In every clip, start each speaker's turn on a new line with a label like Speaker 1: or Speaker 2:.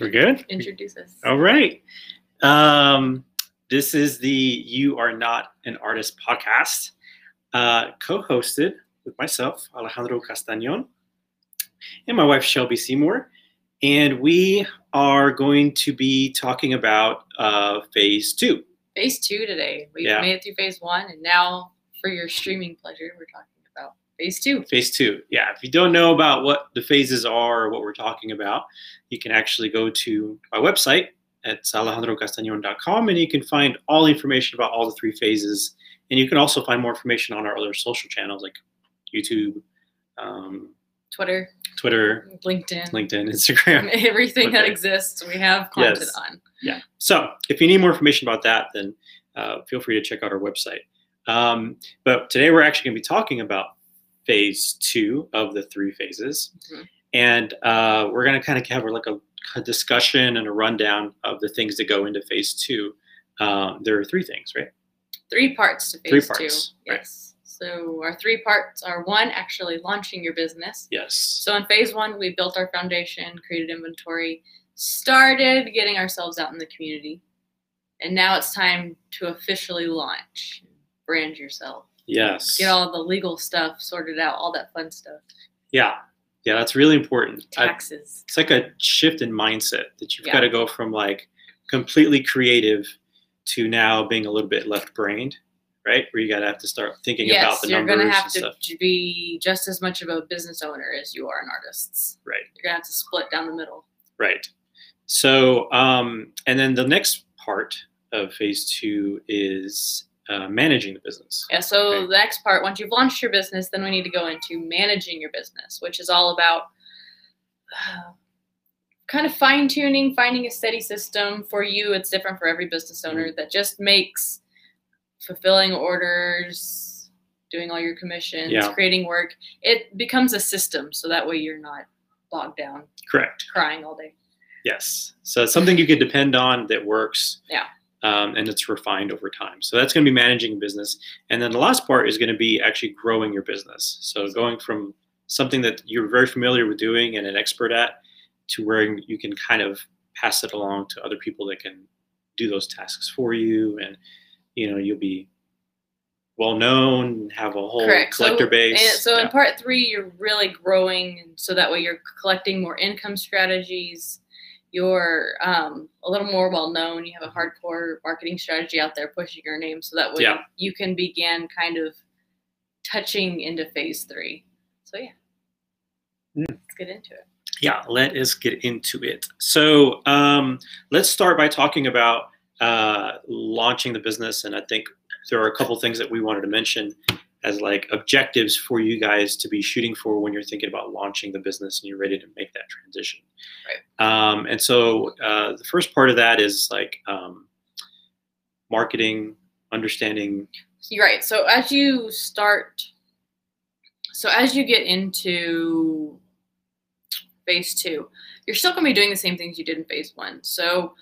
Speaker 1: We're good?
Speaker 2: Introduce us.
Speaker 1: All right. Um, this is the You Are Not an Artist podcast, uh, co hosted with myself, Alejandro Castañon, and my wife, Shelby Seymour. And we are going to be talking about uh, phase two.
Speaker 2: Phase two today. We
Speaker 1: Yeah.
Speaker 2: made it through phase one, and now for your streaming pleasure, we're talking about phase two.
Speaker 1: Phase two. Yeah. If you don't know about what the phases are or what we're talking about, you can actually go to my website at alejandrocastañon.com and you can find all the information about all the three phases. And you can also find more information on our other social channels like YouTube, um,
Speaker 2: Twitter,
Speaker 1: Twitter,
Speaker 2: LinkedIn,
Speaker 1: LinkedIn, Instagram.
Speaker 2: everything that exists, we have content
Speaker 1: Yes.
Speaker 2: on.
Speaker 1: Yeah. So if you need more information about that, then uh, feel free to check out our website. Um, but today we're actually going to be talking about phase two of the three phases.
Speaker 2: Mhm.
Speaker 1: And uh, we're going to kind of have like a, a discussion and a rundown of the things that go into phase two. Um, there are three things, right?
Speaker 2: Three parts to phase
Speaker 1: Three
Speaker 2: two.
Speaker 1: parts, right.
Speaker 2: Yes. So our three parts are one, actually launching your business.
Speaker 1: Yes.
Speaker 2: So in phase one, we built our foundation, created inventory, started getting ourselves out in the community, and now it's time to officially launch, brand yourself,
Speaker 1: Yes.
Speaker 2: get all the legal stuff sorted out, all that fun stuff,
Speaker 1: yeah. Yeah, that's really important. I-
Speaker 2: taxes.
Speaker 1: it's like a shift in mindset that you've
Speaker 2: Yeah.
Speaker 1: got to go from like completely creative to now being a little bit left brained, right? Where you got to have to start thinking about
Speaker 2: yes,
Speaker 1: the
Speaker 2: you're
Speaker 1: numbers
Speaker 2: gonna have to
Speaker 1: stuff.
Speaker 2: be just as much of a business owner as you are an artist.
Speaker 1: Right.
Speaker 2: You're gonna have to split down the middle.
Speaker 1: Right. So, um, and then the next part of phase two is uh, managing the business.
Speaker 2: Yeah, so
Speaker 1: Okay.
Speaker 2: the next part, once you've launched your business, then we need to go into managing your business, which is all about uh, kind of fine tuning, finding a steady system for you. It's different for every business
Speaker 1: Mm-hmm.
Speaker 2: owner that just makes fulfilling orders, doing all your commissions,
Speaker 1: Yeah.
Speaker 2: creating work. It becomes a system, so that way you're not bogged down
Speaker 1: Correct.
Speaker 2: crying all day.
Speaker 1: Yes. So it's something you could depend on that works.
Speaker 2: Yeah.
Speaker 1: Um, and it's refined over time. So that's going to be managing a business. And then the last part is going to be actually growing your business. So going from something that you're very familiar with doing and an expert at to where you can kind of pass it along to other people that can do those tasks for you. And, you know, you'll be well known, have a whole
Speaker 2: Correct.
Speaker 1: collector
Speaker 2: so,
Speaker 1: base.
Speaker 2: So
Speaker 1: Yeah.
Speaker 2: in part three, you're really growing, so that way you're collecting more income strategies. You're um, a little more well known. You have a hardcore marketing strategy out there pushing your name, so that way
Speaker 1: Yeah.
Speaker 2: you can begin kind of touching into phase three. So yeah,
Speaker 1: Mm.
Speaker 2: let's get into it.
Speaker 1: yeah, let us get into it. So um, let's start by talking about uh, launching the business. And I think there are a couple things that we wanted to mention as like objectives for you guys to be shooting for when you're thinking about launching the business and you're ready to make that transition.
Speaker 2: Right.
Speaker 1: Um, and so uh, the first part of that is like um, marketing, understanding.
Speaker 2: You're right. So as you start, so as you get into phase two, you're still going to be doing the same things you did in phase one. So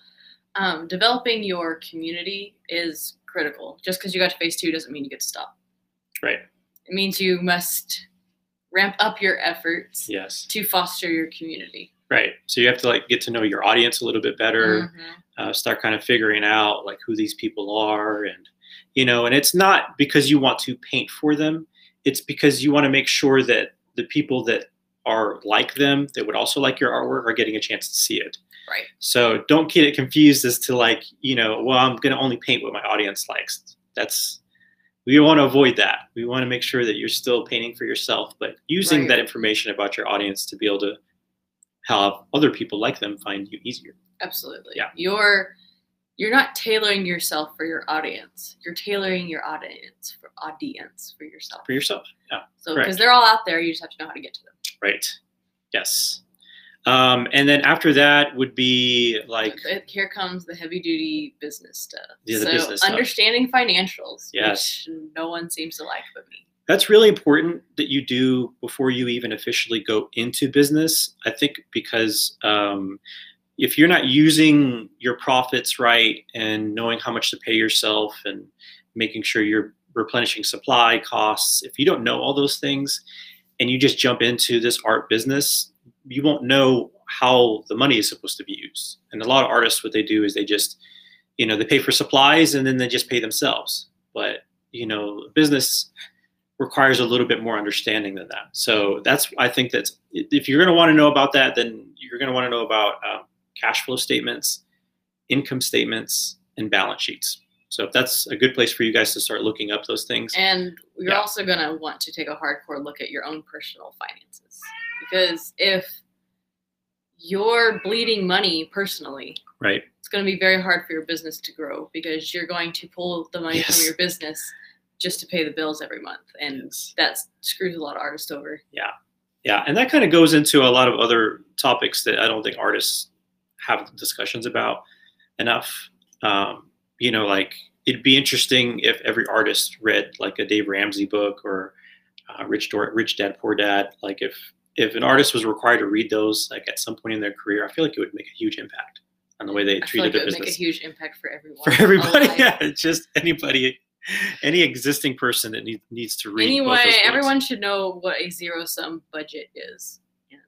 Speaker 2: um, developing your community is critical. Just because you got to phase two doesn't mean you get to stop.
Speaker 1: Right.
Speaker 2: It means you must ramp up your efforts
Speaker 1: Yes.
Speaker 2: to foster your community.
Speaker 1: Right. So you have to like get to know your audience a little bit better.
Speaker 2: Mhm.
Speaker 1: uh, start kind of figuring out like who these people are and you know and it's not because you want to paint for them it's because you want to make sure that the people that are like them that would also like your artwork are getting a chance to see it
Speaker 2: Right.
Speaker 1: so don't get it confused as to like you know well i'm going to only paint what my audience likes that's we want to avoid that we want to make sure that you're still painting for yourself but using
Speaker 2: Right.
Speaker 1: that information about your audience to be able to have other people like them find you easier
Speaker 2: Absolutely.
Speaker 1: Yeah.
Speaker 2: You're you're not tailoring yourself for your audience. You're tailoring your audience for audience for yourself.
Speaker 1: for yourself yeah
Speaker 2: So because they're all out there, you just have to know how to get to them.
Speaker 1: Right. Yes. Um, and then after that would be like,
Speaker 2: here comes the heavy duty business stuff.
Speaker 1: Yeah, the
Speaker 2: so
Speaker 1: business stuff.
Speaker 2: understanding financials,
Speaker 1: Yes.
Speaker 2: which no one seems to like but me.
Speaker 1: that's really important that you do before you even officially go into business. I think because um, if you're not using your profits right and knowing how much to pay yourself and making sure you're replenishing supply costs, if you don't know all those things and you just jump into this art business, you won't know how the money is supposed to be used. And a lot of artists, what they do is they just, you know, they pay for supplies and then they just pay themselves. But you know, business requires a little bit more understanding than that. So that's I think that's if you're going to want to know about that, then you're going to want to know about um, cash flow statements, income statements, and balance sheets. So if that's a good place for you guys to start looking up those things.
Speaker 2: And you're
Speaker 1: Yeah.
Speaker 2: also going to want to take a hardcore look at your own personal finances. Because if you're bleeding money personally,
Speaker 1: Right.
Speaker 2: it's going to be very hard for your business to grow because you're going to pull the money
Speaker 1: Yes.
Speaker 2: from your business just to pay the bills every month. And
Speaker 1: Yes.
Speaker 2: that screws a lot of artists over.
Speaker 1: Yeah, yeah, and that kind of goes into a lot of other topics that I don't think artists have discussions about enough. Um, you know, like it'd be interesting if every artist read like a Dave Ramsey book or uh, Rich Dor- Rich Dad Poor Dad. Like if if an artist was required to read those like at some point in their career, I feel like it would make a huge impact on the way they treated
Speaker 2: like it
Speaker 1: their
Speaker 2: would make a huge impact for everyone.
Speaker 1: for everybody.
Speaker 2: alive.
Speaker 1: Yeah, just anybody, any existing person that need, needs to read.
Speaker 2: Anyway, everyone should know what a zero sum budget is and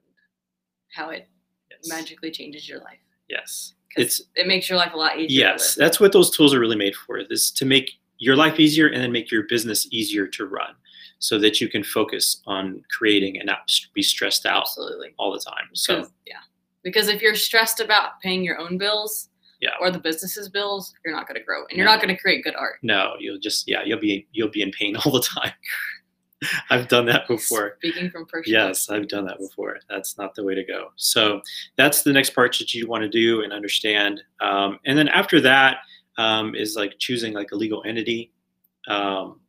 Speaker 2: how it
Speaker 1: Yes.
Speaker 2: magically changes your life.
Speaker 1: Yes, it's
Speaker 2: it makes your life a lot easier.
Speaker 1: Yes, that's what those tools are really made for. This to make your life easier and then make your business easier to run, so that you can focus on creating and not be stressed out
Speaker 2: absolutely.
Speaker 1: all the time. So
Speaker 2: yeah, because if you're stressed about paying your own bills,
Speaker 1: Yeah.
Speaker 2: or the business's bills, you're not going to grow, and you're
Speaker 1: No.
Speaker 2: not going to create good art.
Speaker 1: no, you'll just yeah, you'll be you'll be in pain all the time. I've done that before.
Speaker 2: Speaking from personal,
Speaker 1: Yes, I've done that before. That's not the way to go. So that's the next part that you want to do and understand. Um, and then after that um, is like choosing like a legal entity. Um,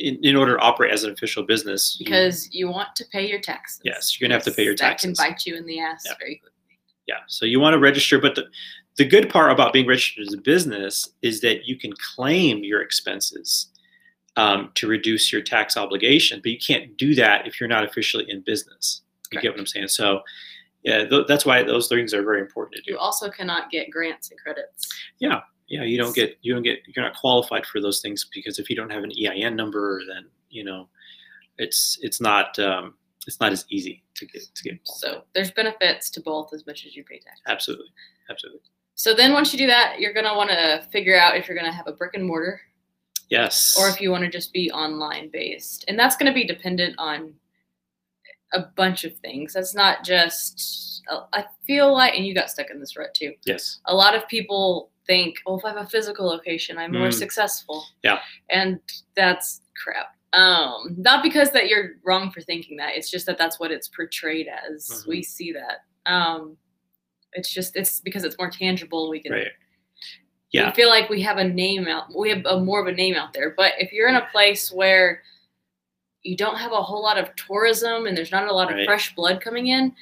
Speaker 1: in, in order to operate as an official business,
Speaker 2: because you want to pay your taxes.
Speaker 1: Yes, you're gonna have to pay your taxes.
Speaker 2: That can bite you in the ass
Speaker 1: Yeah.
Speaker 2: very quickly.
Speaker 1: yeah so you want to register but the, the good part about being registered as a business is that you can claim your expenses um, to reduce your tax obligation but you can't do that if you're not officially in business you get what i'm saying so yeah th- that's why those things are very important to do
Speaker 2: You also cannot get grants and credits.
Speaker 1: yeah you don't get you don't get you're not qualified for those things because if you don't have an ein number then you know it's it's not um, it's not as easy to get to get
Speaker 2: So there's benefits to both as much as you pay taxes.
Speaker 1: absolutely absolutely
Speaker 2: So then once you do that, you're gonna want to figure out if you're gonna have a brick and mortar
Speaker 1: yes
Speaker 2: or if you want to just be online based. And that's gonna be dependent on a bunch of things. That's not just I feel like and you got stuck in this rut too.
Speaker 1: yes
Speaker 2: A lot of people think, oh, if I have a physical location, I'm more
Speaker 1: Mm.
Speaker 2: successful.
Speaker 1: Yeah.
Speaker 2: And that's crap. Um, not because that you're wrong for thinking that. It's just that that's what it's portrayed as.
Speaker 1: Mhm.
Speaker 2: We see that. Um, it's just it's because it's more tangible. We can
Speaker 1: right Yeah.
Speaker 2: we feel like we have a name out. We have a, more of a name out there. But if you're in a place where you don't have a whole lot of tourism and there's not a lot of fresh blood coming in,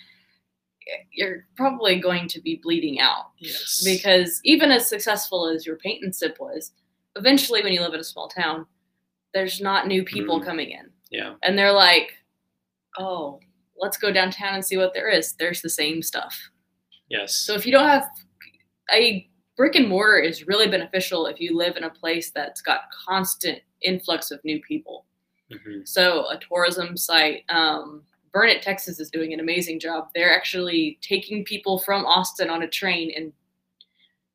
Speaker 2: you're probably going to be bleeding out
Speaker 1: yes
Speaker 2: because even as successful as your paint and sip was, eventually when you live in a small town, there's not new people
Speaker 1: Mhm.
Speaker 2: coming in.
Speaker 1: yeah
Speaker 2: And they're like, oh, let's go downtown and see what there is. There's the same stuff.
Speaker 1: Yes.
Speaker 2: So if you don't have a brick and mortar is really beneficial if you live in a place that's got constant influx of new people.
Speaker 1: Mhm.
Speaker 2: So a tourism site, um, Burnet, Texas is doing an amazing job. They're actually taking people from Austin on a train and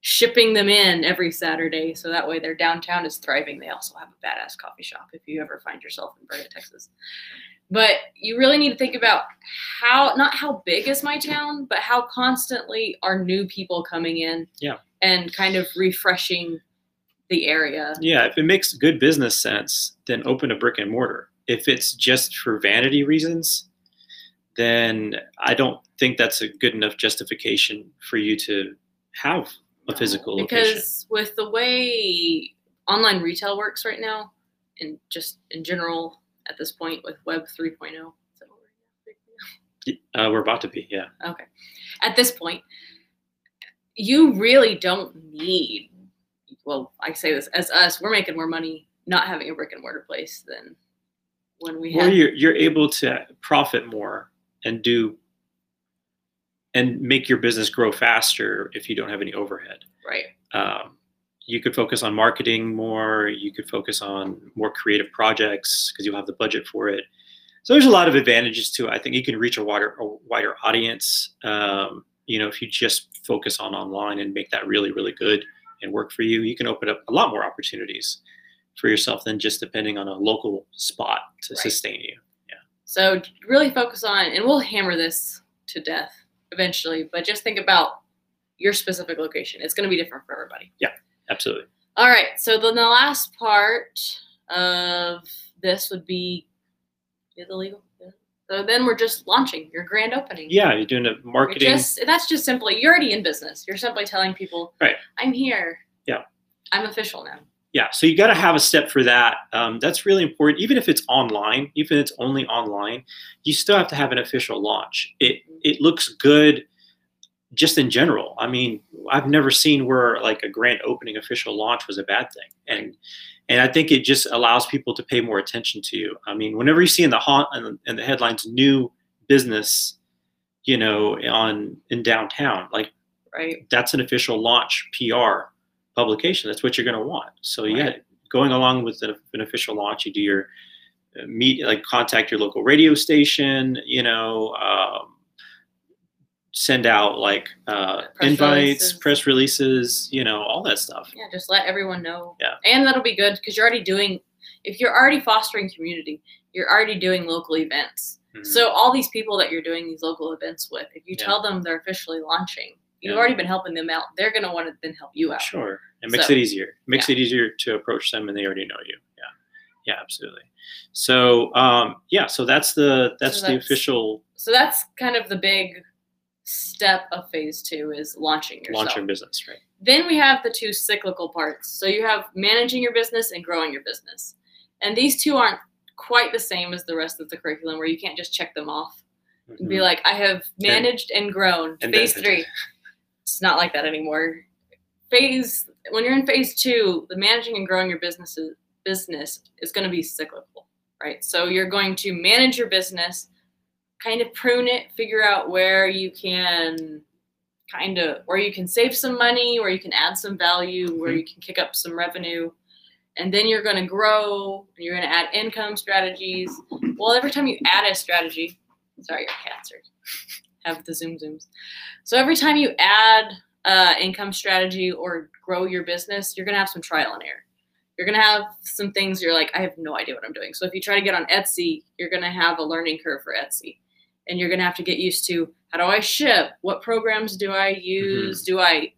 Speaker 2: shipping them in every Saturday. So that way their downtown is thriving. They also have a badass coffee shop if you ever find yourself in Burnet, Texas. But you really need to think about how, not how big is my town, but how constantly are new people coming in
Speaker 1: Yeah.
Speaker 2: and kind of refreshing the area.
Speaker 1: Yeah, if it makes good business sense, then open a brick and mortar. If it's just for vanity reasons, then I don't think that's a good enough justification for you to have a physical
Speaker 2: because
Speaker 1: location.
Speaker 2: with the way online retail works right now and just in general at this point with web 3.0 is that what we're?
Speaker 1: Uh, we're about to be, yeah.
Speaker 2: okay at this point you really don't need well i say this as us we're making more money not having a brick and mortar place than when we
Speaker 1: Or
Speaker 2: have
Speaker 1: you're, you're able to profit more and do and make your business grow faster if you don't have any overhead.
Speaker 2: right
Speaker 1: um, you could focus on marketing more you could focus on more creative projects because you'll have the budget for it so there's a lot of advantages to it i think you can reach a wider, a wider audience um, you know if you just focus on online and make that really, really good and work for you, you can open up a lot more opportunities for yourself than just depending on a local spot to
Speaker 2: Right.
Speaker 1: sustain you.
Speaker 2: So really focus on, and we'll hammer this to death eventually, but just think about your specific location. It's going to be different for everybody.
Speaker 1: Yeah, absolutely.
Speaker 2: All right. So then the last part of this would be is it legal? Yeah. So then we're just launching your grand opening.
Speaker 1: Yeah, you're doing a
Speaker 2: You're
Speaker 1: marketing.
Speaker 2: Just, that's just simply you're already in business. You're simply telling people,
Speaker 1: Right.
Speaker 2: I'm here.
Speaker 1: Yeah.
Speaker 2: I'm official now.
Speaker 1: Yeah, so you got to have a step for that. Um, that's really important. Even if it's online, even if it's only online, you still have to have an official launch. It it looks good just in general. I mean, I've never seen where like a grand opening official launch was a bad thing, and and I think it just allows people to pay more attention to you. I mean, whenever you see in the haunt in the headlines new business, you know, on in downtown, like
Speaker 2: Right.
Speaker 1: that's an official launch PR publication. That's what you're going to want. So yeah, going along with an, an official launch, you do your uh, meet, like contact your local radio station. You know, um, send out like uh,
Speaker 2: Press
Speaker 1: invites,
Speaker 2: releases.
Speaker 1: press releases. You know, all that stuff.
Speaker 2: Yeah, just let everyone know.
Speaker 1: Yeah.
Speaker 2: And that'll be good because you're already doing, if you're already fostering community, you're already doing local events.
Speaker 1: Mhm.
Speaker 2: So all these people that you're doing these local events with, if you
Speaker 1: Yeah.
Speaker 2: tell them they're officially launching, you've
Speaker 1: Yeah.
Speaker 2: already been helping them out. They're gonna want to then help you out.
Speaker 1: Sure, it makes
Speaker 2: So-
Speaker 1: it easier. Makes it easier to approach them, and they already know you. Yeah, yeah, absolutely. So um, yeah, so that's the that's the
Speaker 2: that's-
Speaker 1: official
Speaker 2: So that's kind of the big step of phase two is launching yourself.
Speaker 1: launch your business, right?
Speaker 2: Then we have the two cyclical parts. So you have managing your business and growing your business. And these two aren't quite the same as the rest of the curriculum where you can't just check them off and be like, I have managed and, grown.
Speaker 1: and
Speaker 2: phase
Speaker 1: then-
Speaker 2: three. It's not like that anymore. Phase when you're in phase two, the managing and growing your business is, business is going to be cyclical, right? So you're going to manage your business, kind of prune it, figure out where you can kind of where you can save some money, where you can add some value, where
Speaker 1: Mhm.
Speaker 2: you can kick up some revenue. And then you're going to grow, and you're going to add income strategies. Well, every time you add a strategy, sorry, your cats are have the zoom zooms. So every time you add uh, income strategy or grow your business, you're gonna have some trial and error. You're gonna have some things you're like, I have no idea what I'm doing. So if you try to get on Etsy, you're gonna have a learning curve for Etsy, and you're gonna have to get used to how do I ship? What programs do I use? Do I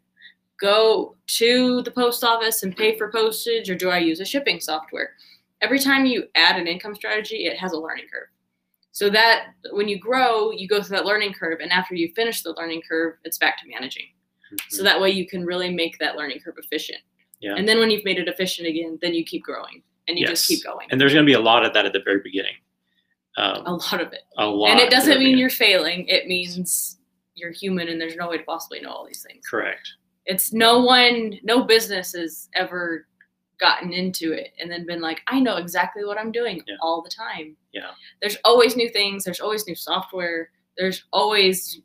Speaker 2: go to the post office and pay for postage, or do I use a shipping software? Every time you add an income strategy, it has a learning curve. So that when you grow, you go through that learning curve, and after you finish the learning curve, it's back to managing. So that way you can really make that learning curve efficient.
Speaker 1: Yeah.
Speaker 2: And then when you've made it efficient again, then you keep growing and you just keep going.
Speaker 1: and there's going to be a lot of that at the very beginning. Um,
Speaker 2: A lot of it.
Speaker 1: a lot.
Speaker 2: and it doesn't mean you're failing. It means you're human and there's no way to possibly know all these things.
Speaker 1: correct.
Speaker 2: It's no one, no business has ever gotten into it and then been like, I know exactly what I'm doing
Speaker 1: Yeah.
Speaker 2: all the time.
Speaker 1: Yeah.
Speaker 2: There's always new things. There's always new software. There's always,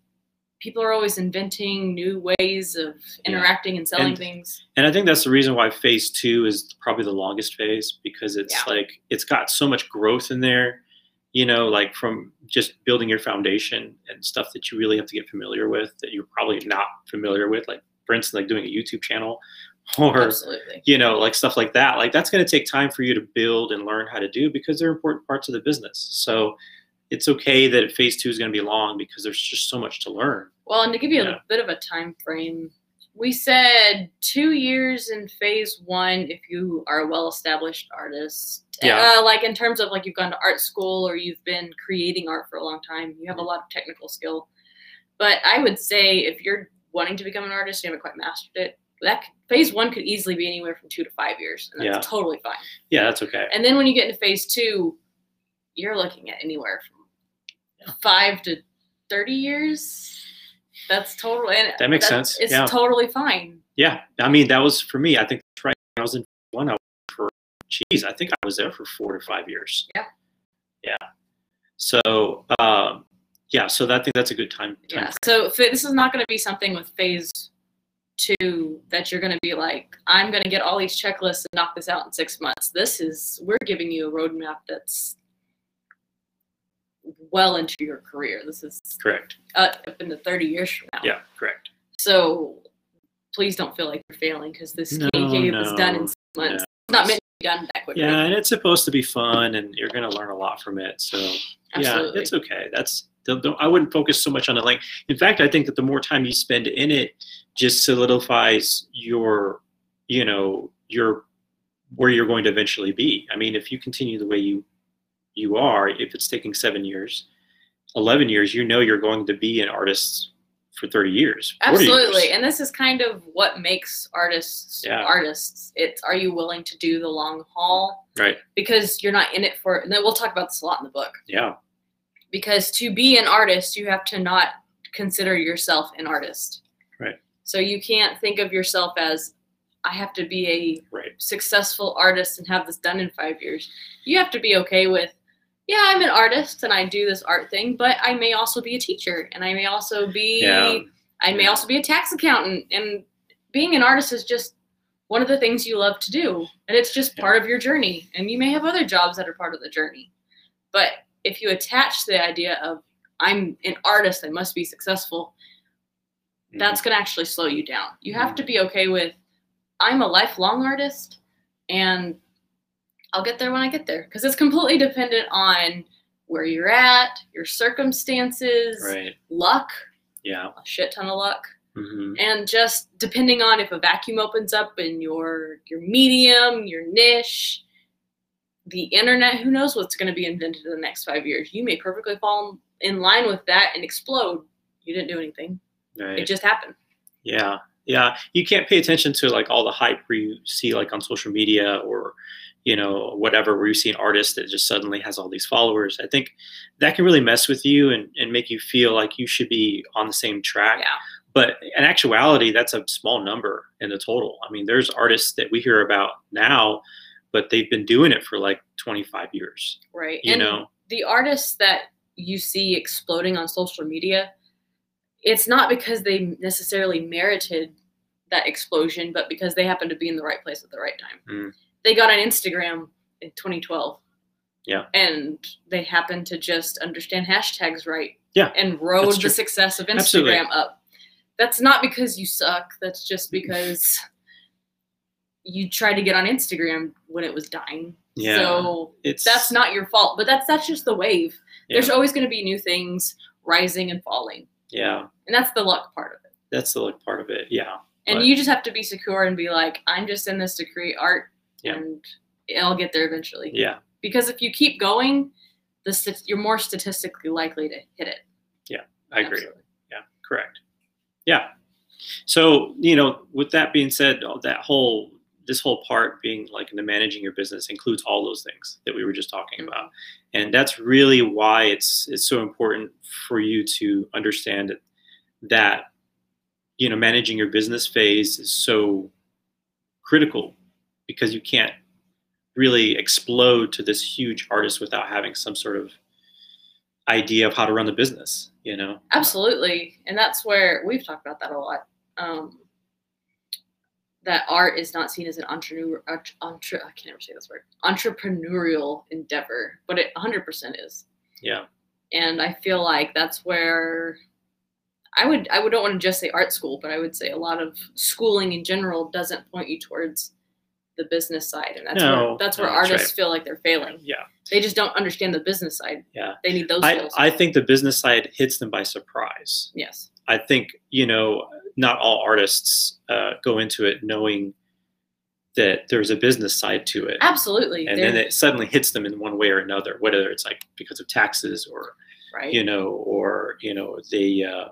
Speaker 2: people are always inventing new ways of
Speaker 1: Yeah.
Speaker 2: interacting and selling
Speaker 1: And-
Speaker 2: things.
Speaker 1: And I think that's the reason why phase two is probably the longest phase because it's
Speaker 2: Yeah.
Speaker 1: like it's got so much growth in there, you know, like from just building your foundation and stuff that you really have to get familiar with that you're probably not familiar with. Like, for instance, like doing a YouTube channel or,
Speaker 2: Absolutely.
Speaker 1: you know, like stuff like that. Like, that's going to take time for you to build and learn how to do because they're important parts of the business. So, it's okay that phase two is going to be long because there's just so much to learn.
Speaker 2: Well, and to give you a bit of a time frame, we said two years in phase one if you are a well-established artist.
Speaker 1: Yeah.
Speaker 2: Uh, like in terms of like you've gone to art school or you've been creating art for a long time, you have
Speaker 1: Mm-hmm.
Speaker 2: a lot of technical skill. But I would say if you're wanting to become an artist, you haven't quite mastered it. That phase one could easily be anywhere from two to five years, and that's
Speaker 1: Yeah.
Speaker 2: totally fine.
Speaker 1: Yeah, that's okay.
Speaker 2: And then when you get into phase two, you're looking at anywhere from five to thirty years. That's totally and
Speaker 1: That makes sense.
Speaker 2: It's
Speaker 1: Yeah.
Speaker 2: totally fine.
Speaker 1: Yeah, I mean that was for me. I think that's right. when I was in one. I was for geez, I think I was there for four to five years.
Speaker 2: Yeah.
Speaker 1: Yeah. So um, yeah, so that, I think that's a good time. time
Speaker 2: Yeah. So this is not going to be something with phase that you're going to be like, I'm going to get all these checklists and knock this out in six months. This is we're giving you a roadmap that's well into your career. This is
Speaker 1: Correct.
Speaker 2: uh, up into 30 years from now.
Speaker 1: Yeah, correct.
Speaker 2: So please don't feel like you're failing because this
Speaker 1: No,
Speaker 2: cave is done in six months.
Speaker 1: no.
Speaker 2: It's not meant to be done that quickly.
Speaker 1: Yeah, and it's supposed to be fun, and you're going to learn a lot from it. So
Speaker 2: Absolutely.
Speaker 1: yeah, it's okay. That's I wouldn't focus so much on it. Like, in fact, I think that the more time you spend in it, just solidifies your, you know, your where you're going to eventually be. I mean, if you continue the way you you are, if it's taking seven years, eleven years, you know you're going to be an artist for thirty years. 40 years.
Speaker 2: Absolutely. And this is kind of what makes artists
Speaker 1: Yeah.
Speaker 2: artists. It's are you willing to do the long haul?
Speaker 1: Right.
Speaker 2: Because you're not in it for and then we'll talk about this a lot in the book.
Speaker 1: Yeah.
Speaker 2: Because to be an artist, you have to not consider yourself an artist. So you can't think of yourself as I have to be a
Speaker 1: Right.
Speaker 2: successful artist and have this done in five years. You have to be okay with, yeah, I'm an artist and I do this art thing, but I may also be a teacher and I may also be
Speaker 1: Yeah.
Speaker 2: I may also be a tax accountant. And being an artist is just one of the things you love to do. And it's just
Speaker 1: Yeah.
Speaker 2: part of your journey. And you may have other jobs that are part of the journey. But if you attach the idea of I'm an artist, I must be successful. That's going to actually slow you down. You have to be okay with I'm a lifelong artist and I'll get there when I get there because it's completely dependent on where you're at, your circumstances,
Speaker 1: right.
Speaker 2: luck,
Speaker 1: Yeah.
Speaker 2: a shit ton of luck,
Speaker 1: hmm
Speaker 2: and just depending on if a vacuum opens up in your your medium, your niche, the internet, who knows what's going to be invented in the next 5 years. You may perfectly fall in line with that and explode. You didn't do anything.
Speaker 1: Right.
Speaker 2: It just happened.
Speaker 1: Yeah, yeah. You can't pay attention to like all the hype where you see like on social media or you know whatever where you see an artist that just suddenly has all these followers. I think that can really mess with you and, and make you feel like you should be on the same track.
Speaker 2: Yeah.
Speaker 1: But in actuality, that's a small number in the total. I mean, there's artists that we hear about now, but they've been doing it for like 25 years.
Speaker 2: Right.
Speaker 1: You
Speaker 2: and
Speaker 1: know?
Speaker 2: the artists that you see exploding on social media, it's not because they necessarily merited that explosion, but because they happened to be in the right place at the right time.
Speaker 1: Mm.
Speaker 2: They got on Instagram in 2012.
Speaker 1: Yeah.
Speaker 2: And they happened to just understand hashtags right.
Speaker 1: Yeah,
Speaker 2: And rode the success of Instagram
Speaker 1: Absolutely.
Speaker 2: up. That's not because you suck. That's just because you tried to get on Instagram when it was dying.
Speaker 1: Yeah.
Speaker 2: So
Speaker 1: It's
Speaker 2: that's not your fault, but that's that's just the wave.
Speaker 1: Yeah.
Speaker 2: There's always going to be new things rising and falling,
Speaker 1: yeah.
Speaker 2: and that's the luck part of it.
Speaker 1: That's the luck part of it. Yeah.
Speaker 2: And
Speaker 1: Right.
Speaker 2: you just have to be secure and be like, I'm just in this to create art,
Speaker 1: Yeah.
Speaker 2: and I'll get there eventually.
Speaker 1: Yeah.
Speaker 2: Because if you keep going, the st- you're more statistically likely to hit it.
Speaker 1: Yeah, I agree.
Speaker 2: Absolutely.
Speaker 1: Correct. Yeah. So, you know, with that being said, that whole this whole part being like into managing your business includes all those things that we were just talking about. And that's really why it's it's so important for you to understand that you know, managing your business phase is so critical because you can't really explode to this huge artist without having some sort of idea of how to run the business, you know.
Speaker 2: Absolutely, and that's where we've talked about that a lot. Um, that art is not seen as an entrepreneur, entre, I can never say this word, entrepreneurial endeavor, but it 100% is.
Speaker 1: Yeah.
Speaker 2: And I feel like that's where I would I would don't want to just say art school, but I would say a lot of schooling in general doesn't point you towards the business side, and that's
Speaker 1: No,
Speaker 2: where that's where
Speaker 1: no, that's
Speaker 2: artists
Speaker 1: right.
Speaker 2: feel like they're failing.
Speaker 1: Yeah.
Speaker 2: They just don't understand the business side.
Speaker 1: Yeah.
Speaker 2: They need those
Speaker 1: I,
Speaker 2: skills.
Speaker 1: I think the business side hits them by surprise.
Speaker 2: yes.
Speaker 1: I think, you know, not all artists uh, go into it knowing that there's a business side to it.
Speaker 2: Absolutely.
Speaker 1: And
Speaker 2: They're-
Speaker 1: then it suddenly hits them in one way or another, whether it's like because of taxes or,
Speaker 2: right.
Speaker 1: you know, or, you know, they, uh,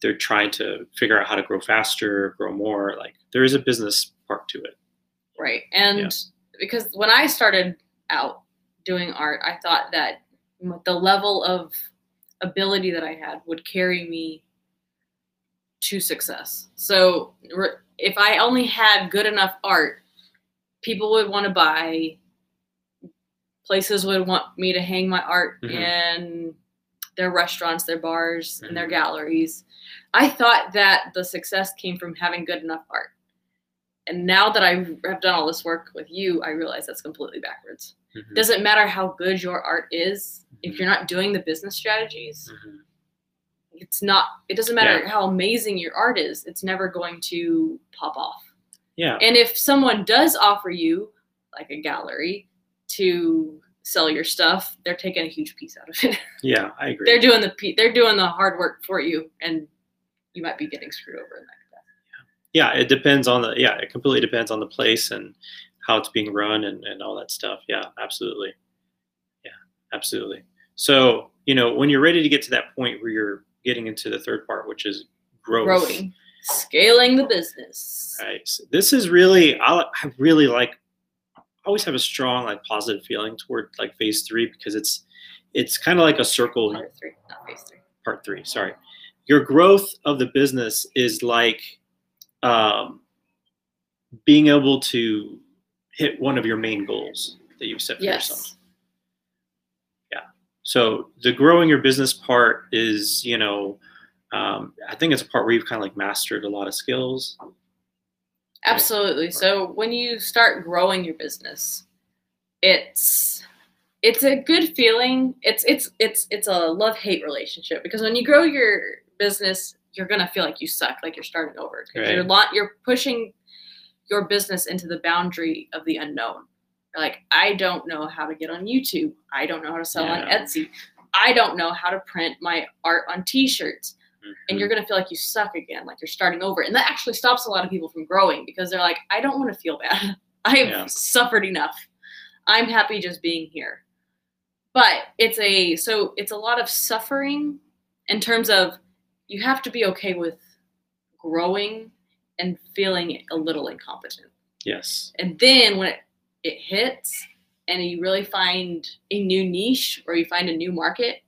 Speaker 1: they're trying to figure out how to grow faster, grow more. Like there is a business part to it.
Speaker 2: Right. And
Speaker 1: Yeah.
Speaker 2: because when I started out doing art, I thought that the level of ability that I had would carry me to success. So if I only had good enough art, people would want to buy, places would want me to hang my art
Speaker 1: Mhm.
Speaker 2: in their restaurants, their bars, and their
Speaker 1: Mhm.
Speaker 2: galleries. I thought that the success came from having good enough art. And now that I have done all this work with you, I realize that's completely backwards.
Speaker 1: Mhm.
Speaker 2: Doesn't matter how good your art is, if
Speaker 1: Mhm.
Speaker 2: you're not doing the business strategies,
Speaker 1: Mhm.
Speaker 2: It's not it doesn't matter yeah. how amazing your art is it's never going to pop off.
Speaker 1: Yeah.
Speaker 2: And if someone does offer you like a gallery to sell your stuff they're taking a huge piece out of it.
Speaker 1: Yeah i agree.
Speaker 2: They're doing the they're doing the hard work for you and you might be getting screwed over in that
Speaker 1: yeah it depends on the yeah it completely depends on the place and how it's being run and, and all that stuff. Yeah absolutely. Yeah absolutely. So you know when you're ready to get to that point where you're getting into the third part, which is growth.
Speaker 2: Growing, scaling the business.
Speaker 1: Right. So this is really, I, I really like. I always have a strong, like, positive feeling toward like phase three because it's, it's kind of like a circle.
Speaker 2: Part three, not phase three.
Speaker 1: Part three. Sorry, your growth of the business is like, um, being able to hit one of your main goals that you've set for yes. yourself. So the growing your business part is, you know, um, I think it's a part where you've kind of like mastered a lot of skills.
Speaker 2: Absolutely. So when you start growing your business, it's it's a good feeling. It's it's it's it's a love hate relationship because when you grow your business, you're gonna feel like you suck, like you're starting over. Right. You're lot you're pushing your business into the boundary of the unknown like i don't know how to get on youtube. I don't know how to sell yeah. on etsy. I don't know how to print my art on t-shirts. Mm-hmm. and you're going to feel like you suck again like you're starting over. And that actually stops a lot of people from growing because they're like i don't want to feel bad. I have yeah. suffered enough. I'm happy just being here. But it's a so it's a lot of suffering in terms of you have to be okay with growing and feeling a little incompetent.
Speaker 1: Yes.
Speaker 2: And then when it it hits and you really find a new niche or you find a new market.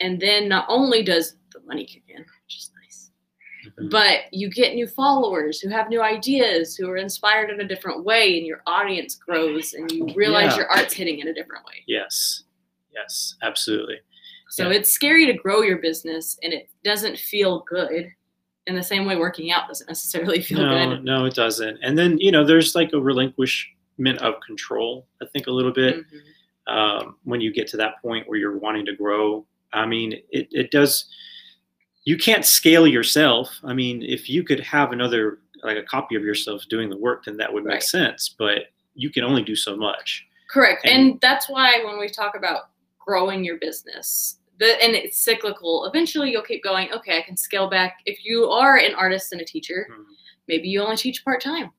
Speaker 2: And then not only does the money kick in which is nice mm-hmm. but you get new followers who have new ideas who are inspired in a different way and your audience grows and you realize yeah. your art's hitting in a different way.
Speaker 1: Yes. Yes. Absolutely.
Speaker 2: So yeah. it's scary to grow your business and it doesn't feel good. In the same way working out doesn't necessarily feel
Speaker 1: no,
Speaker 2: good.
Speaker 1: no it doesn't. And then you know there's like a relinquish of control, I think, a little bit mm-hmm. um, when you get to that point where you're wanting to grow. I mean, it, it does, you can't scale yourself. I mean, if you could have another, like a copy of yourself doing the work, then that would make right. sense, but you can only do so much.
Speaker 2: Correct. And, and that's why when we talk about growing your business, the, and it's cyclical. Eventually, you'll keep going. Okay, I can scale back. If you are an artist and a teacher, mm-hmm. maybe you only teach part time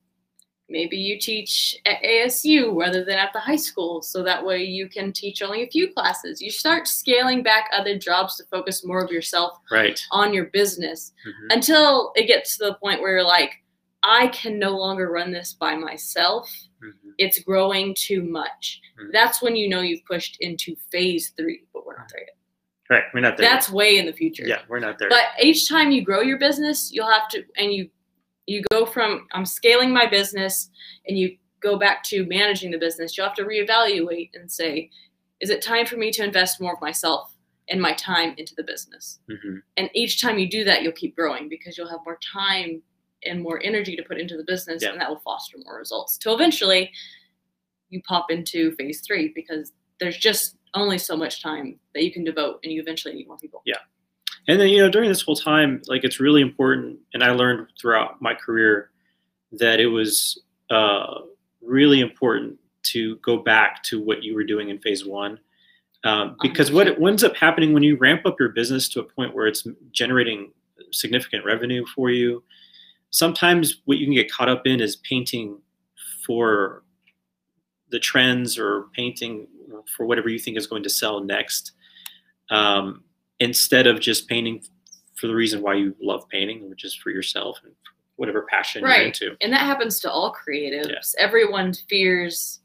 Speaker 2: maybe you teach at ASU rather than at the high school so that way you can teach only a few classes. You start scaling back other jobs to focus more of yourself
Speaker 1: right.
Speaker 2: on your business mm-hmm. until it gets to the point where you're like, I can no longer run this by myself. Mm-hmm. It's growing too much. Mm-hmm. That's when you know you've pushed into phase three, but we're not there yet.
Speaker 1: Right, we're not there.
Speaker 2: That's yet. way in the future.
Speaker 1: Yeah, we're not there.
Speaker 2: But each time you grow your business, you'll have to, and you you go from I'm scaling my business and you go back to managing the business, you'll have to reevaluate and say, is it time for me to invest more of myself and my time into the business? Mm-hmm. And each time you do that, you'll keep growing because you'll have more time and more energy to put into the business, yeah. and that will foster more results. Till eventually, you pop into phase three because there's just only so much time that you can devote, and you eventually need more people.
Speaker 1: Yeah, and then you know during this whole time like it's really important and i learned throughout my career that it was uh, really important to go back to what you were doing in phase one um, because what, what ends up happening when you ramp up your business to a point where it's generating significant revenue for you sometimes what you can get caught up in is painting for the trends or painting for whatever you think is going to sell next. Um, instead of just painting for the reason why you love painting, which is for yourself and whatever passion right. you're into.
Speaker 2: And that happens to all creatives. Yeah. Everyone fears,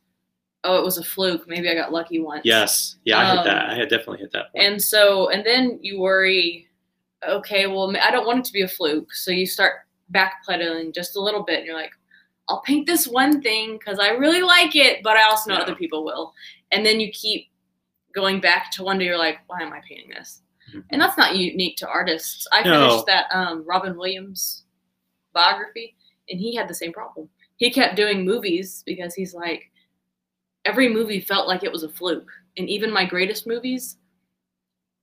Speaker 2: oh, it was a fluke. Maybe I got lucky once.
Speaker 1: Yes. Yeah, I um, hit that. I had definitely hit that
Speaker 2: point. And so, and then you worry, okay, well, I don't want it to be a fluke. So you start backpedaling just a little bit and you're like, I'll paint this one thing because I really like it, but I also know yeah. other people will. And then you keep going back to one day you're like, why am I painting this? And that's not unique to artists. I no. finished that um, Robin Williams biography, and he had the same problem. He kept doing movies because he's like, every movie felt like it was a fluke, and even my greatest movies,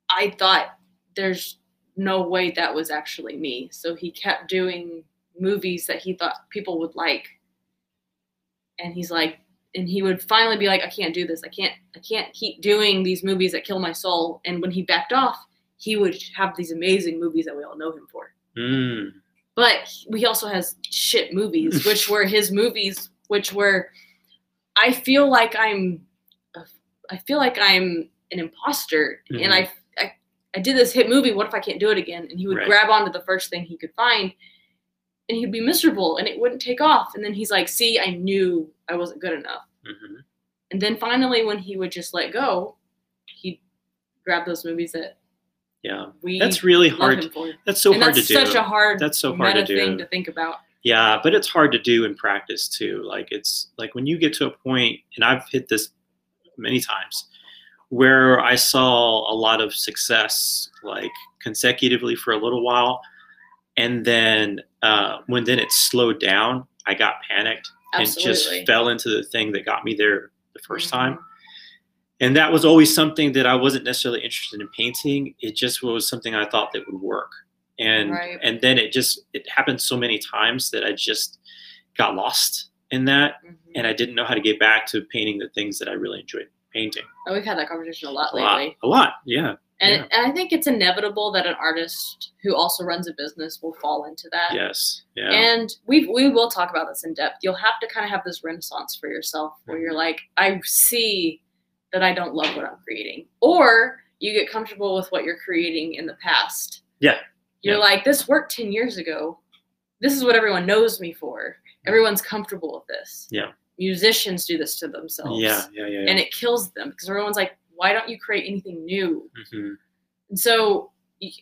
Speaker 2: I thought there's no way that was actually me. So he kept doing movies that he thought people would like. And he's like, and he would finally be like, I can't do this. I can't, I can't keep doing these movies that kill my soul. And when he backed off, he would have these amazing movies that we all know him for.
Speaker 1: Mm.
Speaker 2: But he also has shit movies, which were his movies, which were, I feel like I'm, I feel like I'm an imposter,
Speaker 1: Mhm.
Speaker 2: and I, I, I did this hit movie. What if I can't do it again? And he would
Speaker 1: Right.
Speaker 2: grab onto the first thing he could find, and he'd be miserable, and it wouldn't take off. And then he's like, "See, I knew I wasn't good enough."
Speaker 1: hmm
Speaker 2: And then finally, when he would just let go, he'd grab those movies that
Speaker 1: Yeah,
Speaker 2: we
Speaker 1: that's really hard. That's so
Speaker 2: and
Speaker 1: hard
Speaker 2: that's
Speaker 1: to do.
Speaker 2: such a hard,
Speaker 1: That's so hard to
Speaker 2: meta thing
Speaker 1: do.
Speaker 2: to think about.
Speaker 1: Yeah, but it's hard to do in practice too. Like it's like when you get to a point, and I've hit this many times, where I saw a lot of success like consecutively for a little while, and then uh, when then it slowed down, I got panicked and just fell into the thing that got me there the 1st
Speaker 2: Mhm.
Speaker 1: time. And that was always something that I wasn't necessarily interested in painting. It just was something I thought that would work. And
Speaker 2: Right.
Speaker 1: and then it just it happened so many times that I just got lost in that
Speaker 2: Mhm.
Speaker 1: and I didn't know how to get back to painting the things that I really enjoyed painting.
Speaker 2: And we've had that conversation a lot
Speaker 1: A
Speaker 2: lately.
Speaker 1: lot. A lot. Yeah.
Speaker 2: And,
Speaker 1: Yeah.
Speaker 2: and I think it's inevitable that an artist who also runs a business will fall into that.
Speaker 1: Yes. Yeah.
Speaker 2: And we we will talk about this in depth. You'll have to kind of have this renaissance for yourself where
Speaker 1: Mm-hmm.
Speaker 2: you're like, I see that I don't love what I'm creating. Or you get comfortable with what you're creating in the past.
Speaker 1: Yeah.
Speaker 2: You're
Speaker 1: Yeah.
Speaker 2: like, this worked 10 years ago. This is what everyone knows me for. Everyone's comfortable with this.
Speaker 1: Yeah.
Speaker 2: Musicians do this to themselves.
Speaker 1: yeah. Yeah. Yeah.
Speaker 2: And it kills them because everyone's like, why don't you create anything new?
Speaker 1: hmm
Speaker 2: And so,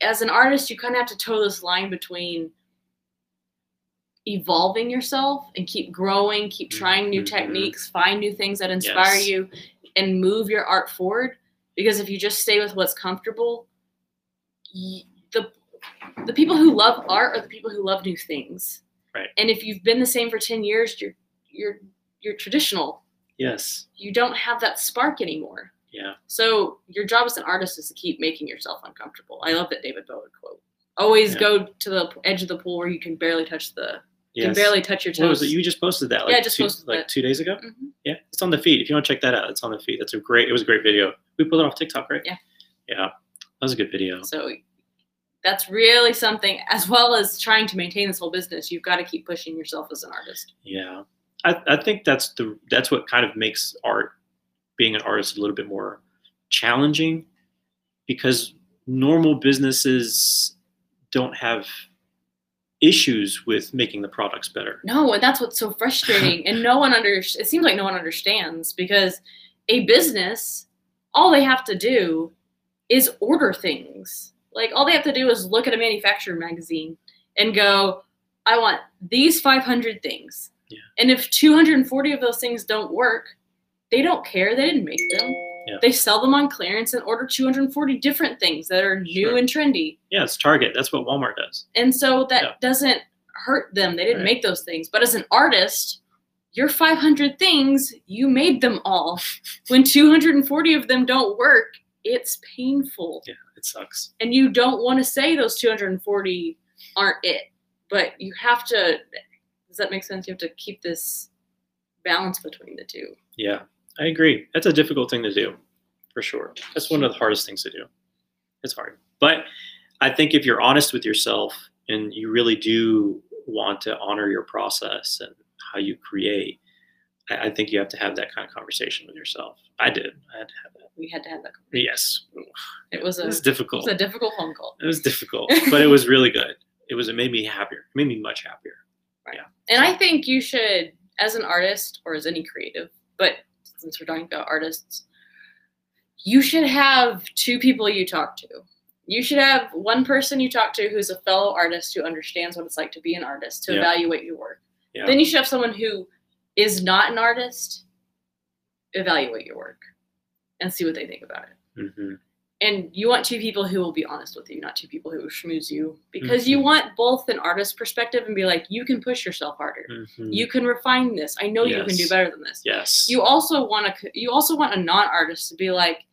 Speaker 2: as an artist, you kind of have to toe this line between evolving yourself and keep growing, keep trying new
Speaker 1: Mhm.
Speaker 2: techniques, find new things that inspire
Speaker 1: Yes.
Speaker 2: you, and move your art forward. Because if you just stay with what's comfortable, y- the the people who love art are the people who love new things.
Speaker 1: Right.
Speaker 2: And if you've been the same for ten years, you're you're you're traditional.
Speaker 1: Yes.
Speaker 2: You don't have that spark anymore.
Speaker 1: Yeah.
Speaker 2: So your job as an artist is to keep making yourself uncomfortable. I love that David Bowie quote. Always
Speaker 1: Yeah.
Speaker 2: go to the edge of the pool where you can barely touch the you can barely touch your toes.
Speaker 1: What was it? You just posted that like,
Speaker 2: Yeah, I just
Speaker 1: two,
Speaker 2: posted
Speaker 1: like
Speaker 2: that.
Speaker 1: two days ago?
Speaker 2: Mhm.
Speaker 1: Yeah, it's on the feed. If you want to check that out, it's on the feed. That's a great. It was a great video. We pulled it off TikTok, right?
Speaker 2: Yeah.
Speaker 1: Yeah, that was a good video.
Speaker 2: So that's really something. As well as trying to maintain this whole business, you've got to keep pushing yourself as an artist.
Speaker 1: Yeah, I, I think that's the that's what kind of makes art, being an artist, a little bit more challenging, because normal businesses don't have issues with making the products better.
Speaker 2: No, and that's what's so frustrating. and no one under it seems like no one understands because a business, all they have to do is order things. Like all they have to do is look at a manufacturer magazine and go, I want these 500 things.
Speaker 1: Yeah.
Speaker 2: And if 240 of those things don't work, they don't care. They didn't make them.
Speaker 1: Yeah.
Speaker 2: They sell them on clearance and order 240 different things that are new
Speaker 1: Sure.
Speaker 2: and trendy.
Speaker 1: Yeah, it's Target. That's what Walmart does.
Speaker 2: And so that
Speaker 1: Yeah.
Speaker 2: doesn't hurt them. They didn't
Speaker 1: Right.
Speaker 2: make those things. But as an artist, your 500 things, you made them all. When 240 of them don't work, it's painful.
Speaker 1: Yeah, it sucks.
Speaker 2: And you don't want to say those 240 aren't it. But you have to, does that make sense? You have to keep this balance between the two.
Speaker 1: Yeah, I agree. That's a difficult thing to do, for sure. That's one of the hardest things to do. It's hard. But I think if you're honest with yourself and you really do want to honor your process and how you create, I, I think you have to have that kind of conversation with yourself. I did. I had to have that.
Speaker 2: We had to have that.
Speaker 1: Yes.
Speaker 2: It was a.
Speaker 1: It was
Speaker 2: it
Speaker 1: difficult.
Speaker 2: was a difficult phone call.
Speaker 1: It was difficult, but it was really good. It was. It made me happier. It made me much happier. Yeah.
Speaker 2: And I think you should, as an artist or as any creative, but since we're talking about artists, you should have two people you talk to. You should have one person you talk to who's a fellow artist who understands what it's like to be an artist, to
Speaker 1: Yeah.
Speaker 2: evaluate your work.
Speaker 1: Yeah.
Speaker 2: Then you should have someone who is not an artist evaluate your work and see what they think about it.
Speaker 1: hmm
Speaker 2: And you want two people who will be honest with you, not two people who will schmooze you, because you
Speaker 1: Mhm.
Speaker 2: want both an artist perspective and be like, you can push yourself harder
Speaker 1: hmm
Speaker 2: you can refine this i know you can do better than this
Speaker 1: yes.
Speaker 2: you also want to you also want a non-artist to be like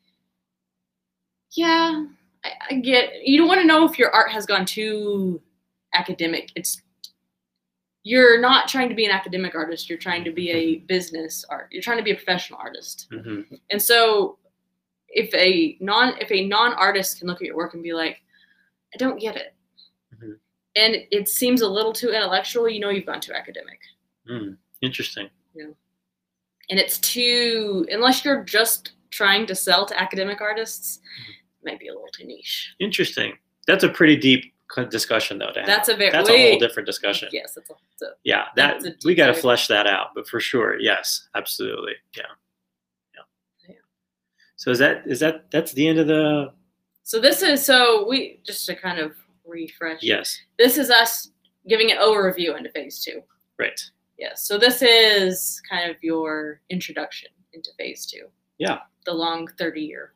Speaker 2: yeah I, I get you don't want to know if your art has gone too academic. It's you're not trying to be an academic artist. You're trying to be a business art. You're trying to be a professional artist.
Speaker 1: hmm
Speaker 2: And so, if a non if a non artist can look at your work and be like, I don't get it,
Speaker 1: Mhm.
Speaker 2: and it seems a little too intellectual, you know you've gone too academic.
Speaker 1: Mm, interesting.
Speaker 2: and it's too unless you're just trying to sell to academic artists
Speaker 1: Mm-hmm.
Speaker 2: it might be a little too niche
Speaker 1: Interesting. That's a pretty deep discussion, though. To have.
Speaker 2: that's a very
Speaker 1: that's a whole different discussion.
Speaker 2: yes that's a, that's a-
Speaker 1: Yeah, that we got to flesh that out. But for sure, yes, absolutely. Yeah. Yeah. So is that is that that's the end of the
Speaker 2: so this is so we just to kind of refresh
Speaker 1: yes
Speaker 2: this is us giving an overview into phase two
Speaker 1: right
Speaker 2: yes so this is kind of your introduction into phase two
Speaker 1: Yeah.
Speaker 2: the long 30 year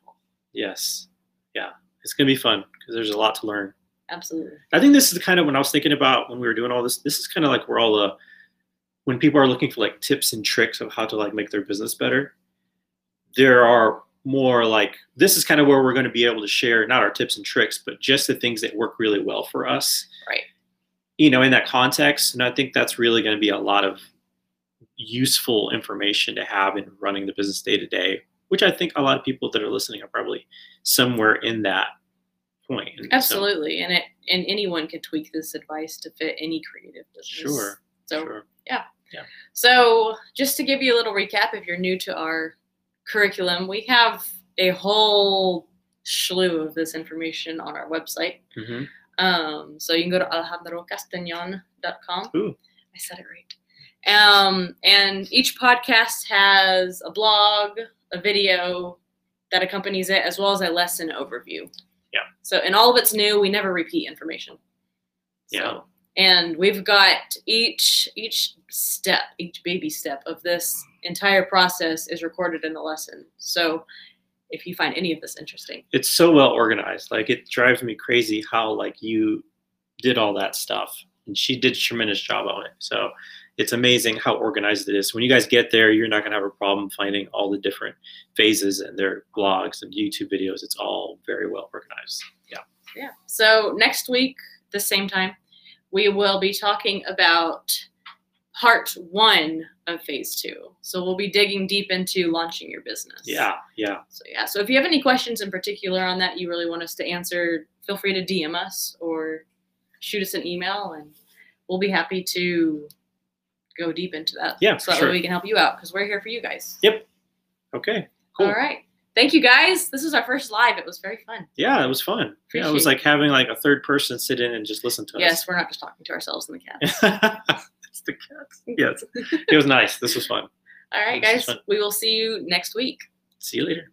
Speaker 1: yes yeah it's gonna be fun because there's a lot to learn.
Speaker 2: absolutely
Speaker 1: I think this is kind of when I was thinking about when we were doing all this. This is kind of like where all the when people are looking for like tips and tricks of how to like make their business better. There are more like this is kind of where we're going to be able to share not our tips and tricks, but just the things that work really well for us.
Speaker 2: right
Speaker 1: You know, in that context, and I think that's really going to be a lot of useful information to have in running the business day to day. Which I think a lot of people that are listening are probably somewhere in that point. And so-
Speaker 2: absolutely and it and anyone can tweak this advice to fit any creative business
Speaker 1: Sure.
Speaker 2: so
Speaker 1: sure. Yeah. Yeah.
Speaker 2: So, just to give you a little recap, if you're new to our curriculum, we have a whole slew of this information on our website.
Speaker 1: hmm
Speaker 2: Um, so you can go to alejandrocastañon.com.
Speaker 1: Ooh.
Speaker 2: I said it right. Um, and each podcast has a blog, a video that accompanies it, as well as a lesson overview.
Speaker 1: Yeah.
Speaker 2: So, and all of it's new. We never repeat information.
Speaker 1: Yeah.
Speaker 2: And we've got each each step, each baby step of this entire process is recorded in the lesson. So, if you find any of this interesting,
Speaker 1: It's so well organized. Like it drives me crazy how like you did all that stuff, and she did a tremendous job on it. So it's amazing how organized it is. When you guys get there, you're not gonna have a problem finding all the different phases and their blogs and YouTube videos. It's all very well organized. Yeah.
Speaker 2: Yeah. So next week, the same time, we will be talking about part one of phase two. So we'll be digging deep into launching your business.
Speaker 1: Yeah. Yeah.
Speaker 2: So yeah. So if you have any questions in particular on that you really want us to answer, feel free to DM us or shoot us an email, and we'll be happy to go deep into that.
Speaker 1: Yeah,
Speaker 2: So that
Speaker 1: sure.
Speaker 2: way we can help you out because we're here for you guys.
Speaker 1: Yep. Okay. Cool.
Speaker 2: All right. Thank you guys. This was our first live. It was very fun.
Speaker 1: Yeah, it was fun. Yeah, it was like having like a third person sit in and just listen to us.
Speaker 2: Yes, we're not just talking to ourselves and the cat.
Speaker 1: us. it's the cats. Yes. It was nice. This was fun.
Speaker 2: All right,
Speaker 1: This
Speaker 2: guys. We will see you next week.
Speaker 1: See you later.